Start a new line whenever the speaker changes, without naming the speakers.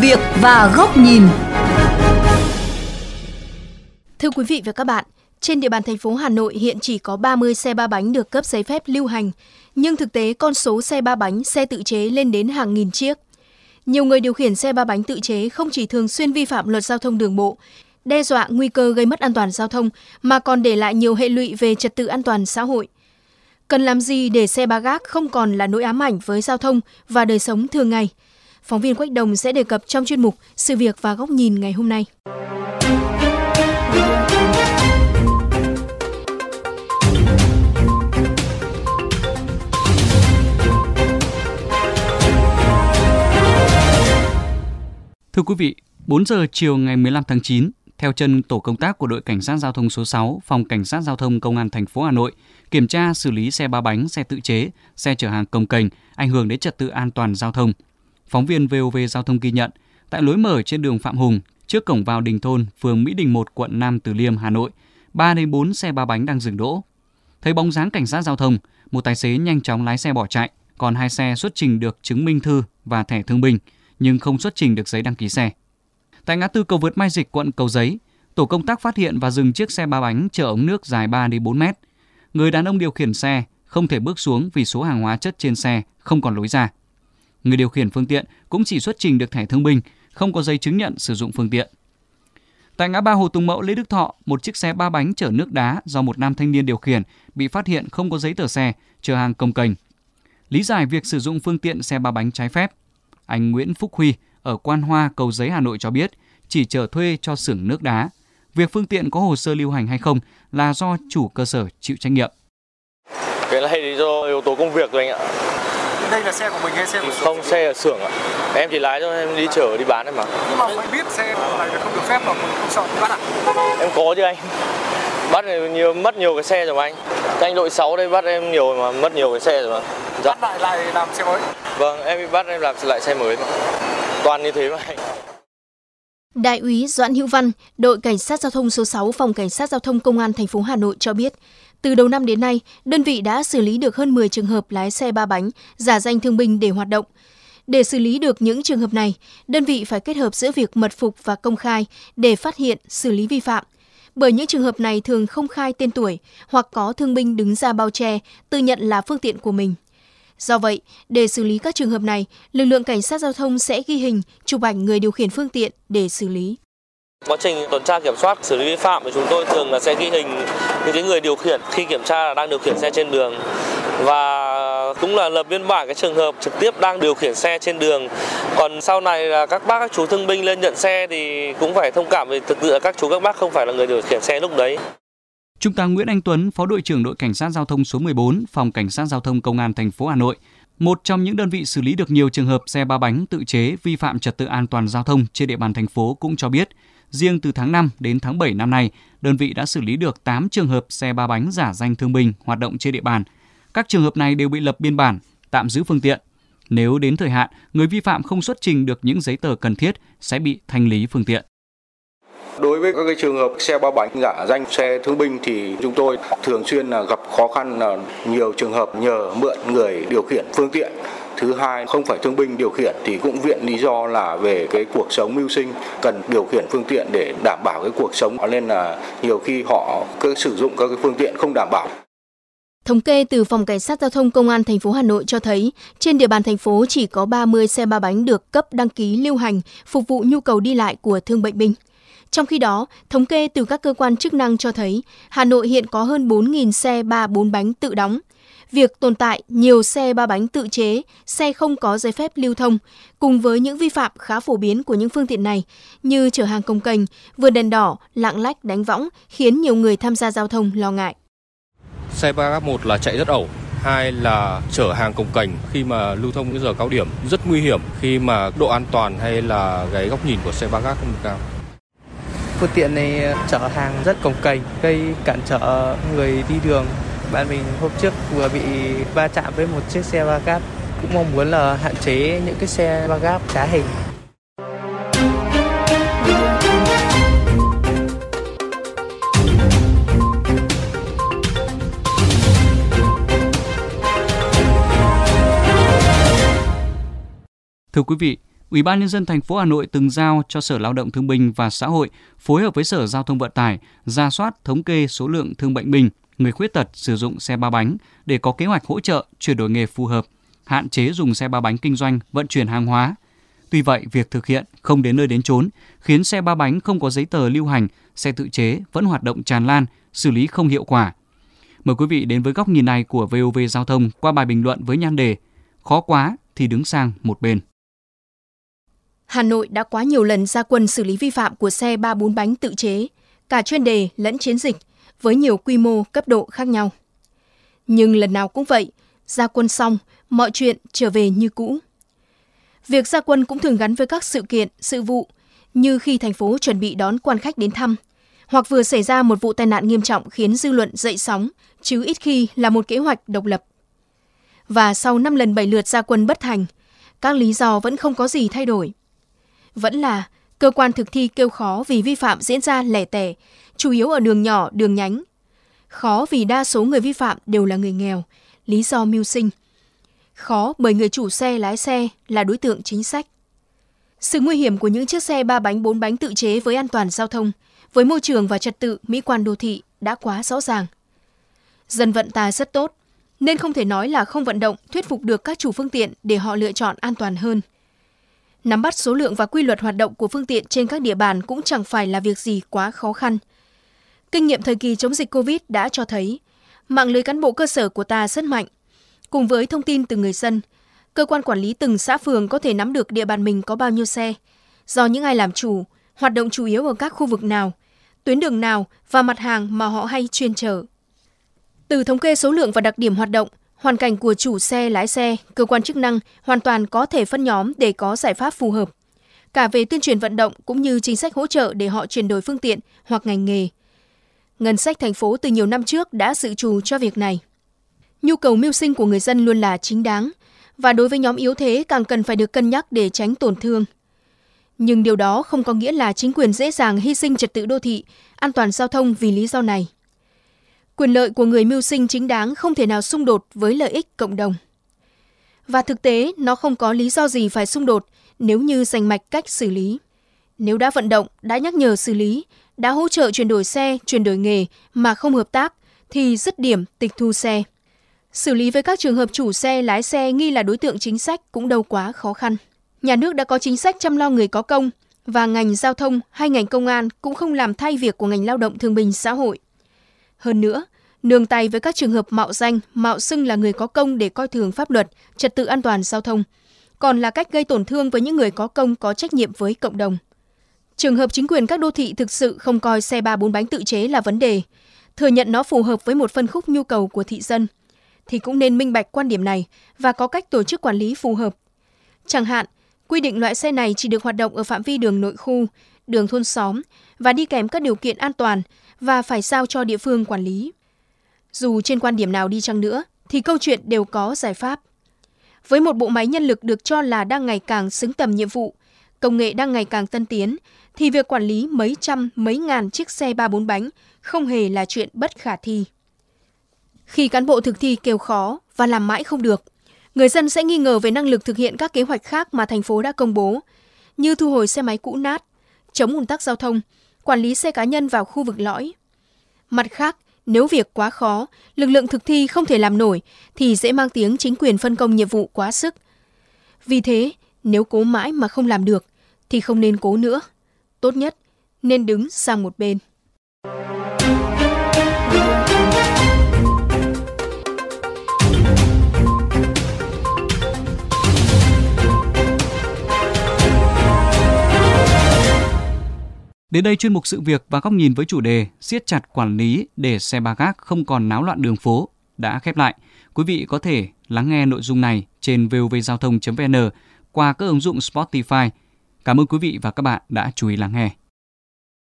việc và góc nhìn.
Thưa quý vị và các bạn, trên địa bàn thành phố Hà Nội hiện chỉ có 30 xe ba bánh được cấp giấy phép lưu hành, nhưng thực tế con số xe ba bánh, xe tự chế lên đến hàng nghìn chiếc. Nhiều người điều khiển xe ba bánh tự chế không chỉ thường xuyên vi phạm luật giao thông đường bộ, đe dọa nguy cơ gây mất an toàn giao thông mà còn để lại nhiều hệ lụy về trật tự an toàn xã hội. Cần làm gì để xe ba gác không còn là nỗi ám ảnh với giao thông và đời sống thường ngày? Phóng viên Quách Đồng sẽ đề cập trong chuyên mục Sự việc và góc nhìn ngày hôm nay.
Thưa quý vị, 4 giờ chiều ngày 15 tháng 9, theo chân tổ công tác của đội cảnh sát giao thông số 6, phòng cảnh sát giao thông công an thành phố Hà Nội kiểm tra xử lý xe ba bánh, xe tự chế, xe chở hàng công kềnh ảnh hưởng đến trật tự an toàn giao thông. Phóng viên VOV Giao thông ghi nhận, tại lối mở trên đường Phạm Hùng, trước cổng vào Đình Thôn, phường Mỹ Đình 1, quận Nam Từ Liêm, Hà Nội, 3 đến 4 xe ba bánh đang dừng đỗ. Thấy bóng dáng cảnh sát giao thông, một tài xế nhanh chóng lái xe bỏ chạy, còn hai xe xuất trình được chứng minh thư và thẻ thương binh, nhưng không xuất trình được giấy đăng ký xe. Tại ngã tư cầu vượt Mai Dịch, quận Cầu Giấy, tổ công tác phát hiện và dừng chiếc xe ba bánh chở ống nước dài 3 đến 4 mét. Người đàn ông điều khiển xe không thể bước xuống vì số hàng hóa chất trên xe không còn lối ra. Người điều khiển phương tiện cũng chỉ xuất trình được thẻ thương binh, không có giấy chứng nhận sử dụng phương tiện. Tại ngã ba Hồ Tùng Mậu Lê Đức Thọ, một chiếc xe ba bánh chở nước đá do một nam thanh niên điều khiển bị phát hiện không có giấy tờ xe, chở hàng công cành. Lý giải việc sử dụng phương tiện xe ba bánh trái phép, anh Nguyễn Phúc Huy ở Quan Hoa, Cầu Giấy, Hà Nội cho biết chỉ chở thuê cho xưởng nước đá. Việc phương tiện có hồ sơ lưu hành hay không là do chủ cơ sở chịu trách nhiệm.
Cái này thì do yếu tố công việc rồi anh ạ.
Đây là xe của mình hay xe của xưởng?
Không, xe ở xưởng ạ. Em chỉ lái cho em đi chở đi bán em mà.
Nhưng mà mình biết xe này là không được phép mà mình không sợ bị bắt à?
Em có chứ anh. Bắt nhiều mất nhiều cái xe rồi mà anh. Các anh đội 6 đây bắt em nhiều mà mất nhiều cái xe rồi mà.
Dạ. Bắt lại lại làm xe mới.
Vâng, em bị bắt em làm lại xe mới mà. Toàn như thế mà anh.
Đại úy Doãn Hữu Văn, đội cảnh sát giao thông số 6 phòng cảnh sát giao thông công an thành phố Hà Nội cho biết, từ đầu năm đến nay, đơn vị đã xử lý được hơn 10 trường hợp lái xe ba bánh, giả danh thương binh để hoạt động. Để xử lý được những trường hợp này, đơn vị phải kết hợp giữa việc mật phục và công khai để phát hiện, xử lý vi phạm. Bởi những trường hợp này thường không khai tên tuổi hoặc có thương binh đứng ra bao che, tự nhận là phương tiện của mình. Do vậy, để xử lý các trường hợp này, lực lượng cảnh sát giao thông sẽ ghi hình, chụp ảnh người điều khiển phương tiện để xử lý.
Quá trình tuần tra kiểm soát xử lý vi phạm thì chúng tôi thường là sẽ ghi hình những cái người điều khiển khi kiểm tra là đang điều khiển xe trên đường và cũng là lập biên bản cái trường hợp trực tiếp đang điều khiển xe trên đường. Còn sau này là các bác các chú thương binh lên nhận xe thì cũng phải thông cảm vì thực sự là các chú các bác không phải là người điều khiển xe lúc đấy.
Trung tá Nguyễn Anh Tuấn, Phó đội trưởng đội cảnh sát giao thông số 14, phòng cảnh sát giao thông công an thành phố Hà Nội, một trong những đơn vị xử lý được nhiều trường hợp xe ba bánh tự chế vi phạm trật tự an toàn giao thông trên địa bàn thành phố cũng cho biết, riêng từ tháng 5 đến tháng 7 năm nay, đơn vị đã xử lý được 8 trường hợp xe ba bánh giả danh thương binh hoạt động trên địa bàn. Các trường hợp này đều bị lập biên bản, tạm giữ phương tiện. Nếu đến thời hạn, người vi phạm không xuất trình được những giấy tờ cần thiết sẽ bị thanh lý phương tiện.
Đối với các cái trường hợp xe ba bánh giả danh xe thương binh thì chúng tôi thường xuyên là gặp khó khăn là nhiều trường hợp nhờ mượn người điều khiển phương tiện. Thứ hai không phải thương binh điều khiển thì cũng viện lý do là về cái cuộc sống mưu sinh cần điều khiển phương tiện để đảm bảo cái cuộc sống. Nên là nhiều khi họ cứ sử dụng các cái phương tiện không đảm bảo.
Thống kê từ Phòng Cảnh sát Giao thông Công an thành phố Hà Nội cho thấy, trên địa bàn thành phố chỉ có 30 xe ba bánh được cấp đăng ký lưu hành phục vụ nhu cầu đi lại của thương bệnh binh. Trong khi đó, thống kê từ các cơ quan chức năng cho thấy Hà Nội hiện có hơn 4.000 xe 3-4 bánh tự đóng. Việc tồn tại nhiều xe ba bánh tự chế, xe không có giấy phép lưu thông, cùng với những vi phạm khá phổ biến của những phương tiện này như chở hàng công cành vượt đèn đỏ, lạng lách đánh võng khiến nhiều người tham gia giao thông lo ngại.
Xe ba gác một là chạy rất ẩu, hai là chở hàng công cành khi mà lưu thông những giờ cao điểm rất nguy hiểm khi mà độ an toàn hay là cái góc nhìn của xe ba gác không được cao
phương tiện này ờ, chở hàng rất cồng kềnh gây cản trở người đi đường. Bạn mình hôm trước vừa bị va chạm với một chiếc xe ba gác cũng mong muốn là hạn chế những cái xe ba gác trá hình.
Thưa quý vị, Ủy ban nhân dân thành phố Hà Nội từng giao cho Sở Lao động Thương binh và Xã hội phối hợp với Sở Giao thông Vận tải ra soát thống kê số lượng thương bệnh binh, người khuyết tật sử dụng xe ba bánh để có kế hoạch hỗ trợ chuyển đổi nghề phù hợp, hạn chế dùng xe ba bánh kinh doanh vận chuyển hàng hóa. Tuy vậy, việc thực hiện không đến nơi đến chốn khiến xe ba bánh không có giấy tờ lưu hành, xe tự chế vẫn hoạt động tràn lan, xử lý không hiệu quả. Mời quý vị đến với góc nhìn này của VOV Giao thông qua bài bình luận với nhan đề Khó quá thì đứng sang một bên.
Hà Nội đã quá nhiều lần ra quân xử lý vi phạm của xe ba bốn bánh tự chế, cả chuyên đề lẫn chiến dịch, với nhiều quy mô cấp độ khác nhau. Nhưng lần nào cũng vậy, ra quân xong, mọi chuyện trở về như cũ. Việc ra quân cũng thường gắn với các sự kiện, sự vụ, như khi thành phố chuẩn bị đón quan khách đến thăm, hoặc vừa xảy ra một vụ tai nạn nghiêm trọng khiến dư luận dậy sóng, chứ ít khi là một kế hoạch độc lập. Và sau 5 lần 7 lượt ra quân bất thành, các lý do vẫn không có gì thay đổi. Vẫn là cơ quan thực thi kêu khó vì vi phạm diễn ra lẻ tẻ, chủ yếu ở đường nhỏ, đường nhánh. Khó vì đa số người vi phạm đều là người nghèo, lý do mưu sinh. Khó bởi người chủ xe lái xe là đối tượng chính sách. Sự nguy hiểm của những chiếc xe ba bánh bốn bánh tự chế với an toàn giao thông, với môi trường và trật tự mỹ quan đô thị đã quá rõ ràng. Dân vận ta rất tốt, nên không thể nói là không vận động thuyết phục được các chủ phương tiện để họ lựa chọn an toàn hơn. Nắm bắt số lượng và quy luật hoạt động của phương tiện trên các địa bàn cũng chẳng phải là việc gì quá khó khăn. Kinh nghiệm thời kỳ chống dịch Covid đã cho thấy, mạng lưới cán bộ cơ sở của ta rất mạnh. Cùng với thông tin từ người dân, cơ quan quản lý từng xã phường có thể nắm được địa bàn mình có bao nhiêu xe, do những ai làm chủ, hoạt động chủ yếu ở các khu vực nào, tuyến đường nào và mặt hàng mà họ hay chuyên chở. Từ thống kê số lượng và đặc điểm hoạt động, hoàn cảnh của chủ xe, lái xe, cơ quan chức năng hoàn toàn có thể phân nhóm để có giải pháp phù hợp. Cả về tuyên truyền vận động cũng như chính sách hỗ trợ để họ chuyển đổi phương tiện hoặc ngành nghề. Ngân sách thành phố từ nhiều năm trước đã dự trù cho việc này. Nhu cầu mưu sinh của người dân luôn là chính đáng, và đối với nhóm yếu thế càng cần phải được cân nhắc để tránh tổn thương. Nhưng điều đó không có nghĩa là chính quyền dễ dàng hy sinh trật tự đô thị, an toàn giao thông vì lý do này quyền lợi của người mưu sinh chính đáng không thể nào xung đột với lợi ích cộng đồng. Và thực tế, nó không có lý do gì phải xung đột nếu như dành mạch cách xử lý. Nếu đã vận động, đã nhắc nhở xử lý, đã hỗ trợ chuyển đổi xe, chuyển đổi nghề mà không hợp tác, thì dứt điểm tịch thu xe. Xử lý với các trường hợp chủ xe, lái xe nghi là đối tượng chính sách cũng đâu quá khó khăn. Nhà nước đã có chính sách chăm lo người có công, và ngành giao thông hay ngành công an cũng không làm thay việc của ngành lao động thương binh xã hội. Hơn nữa, nương tay với các trường hợp mạo danh, mạo xưng là người có công để coi thường pháp luật, trật tự an toàn giao thông, còn là cách gây tổn thương với những người có công có trách nhiệm với cộng đồng. Trường hợp chính quyền các đô thị thực sự không coi xe ba bốn bánh tự chế là vấn đề, thừa nhận nó phù hợp với một phân khúc nhu cầu của thị dân, thì cũng nên minh bạch quan điểm này và có cách tổ chức quản lý phù hợp. Chẳng hạn, quy định loại xe này chỉ được hoạt động ở phạm vi đường nội khu, đường thôn xóm và đi kèm các điều kiện an toàn và phải giao cho địa phương quản lý. Dù trên quan điểm nào đi chăng nữa, thì câu chuyện đều có giải pháp. Với một bộ máy nhân lực được cho là đang ngày càng xứng tầm nhiệm vụ, công nghệ đang ngày càng tân tiến, thì việc quản lý mấy trăm, mấy ngàn chiếc xe ba bốn bánh không hề là chuyện bất khả thi. Khi cán bộ thực thi kêu khó và làm mãi không được, người dân sẽ nghi ngờ về năng lực thực hiện các kế hoạch khác mà thành phố đã công bố, như thu hồi xe máy cũ nát, chống ùn tắc giao thông, quản lý xe cá nhân vào khu vực lõi. Mặt khác, nếu việc quá khó, lực lượng thực thi không thể làm nổi thì dễ mang tiếng chính quyền phân công nhiệm vụ quá sức. Vì thế, nếu cố mãi mà không làm được thì không nên cố nữa. Tốt nhất nên đứng sang một bên.
Đến đây chuyên mục sự việc và góc nhìn với chủ đề siết chặt quản lý để xe ba gác không còn náo loạn đường phố đã khép lại. Quý vị có thể lắng nghe nội dung này trên vovgiao thông.vn qua các ứng dụng Spotify. Cảm ơn quý vị và các bạn đã chú ý lắng nghe.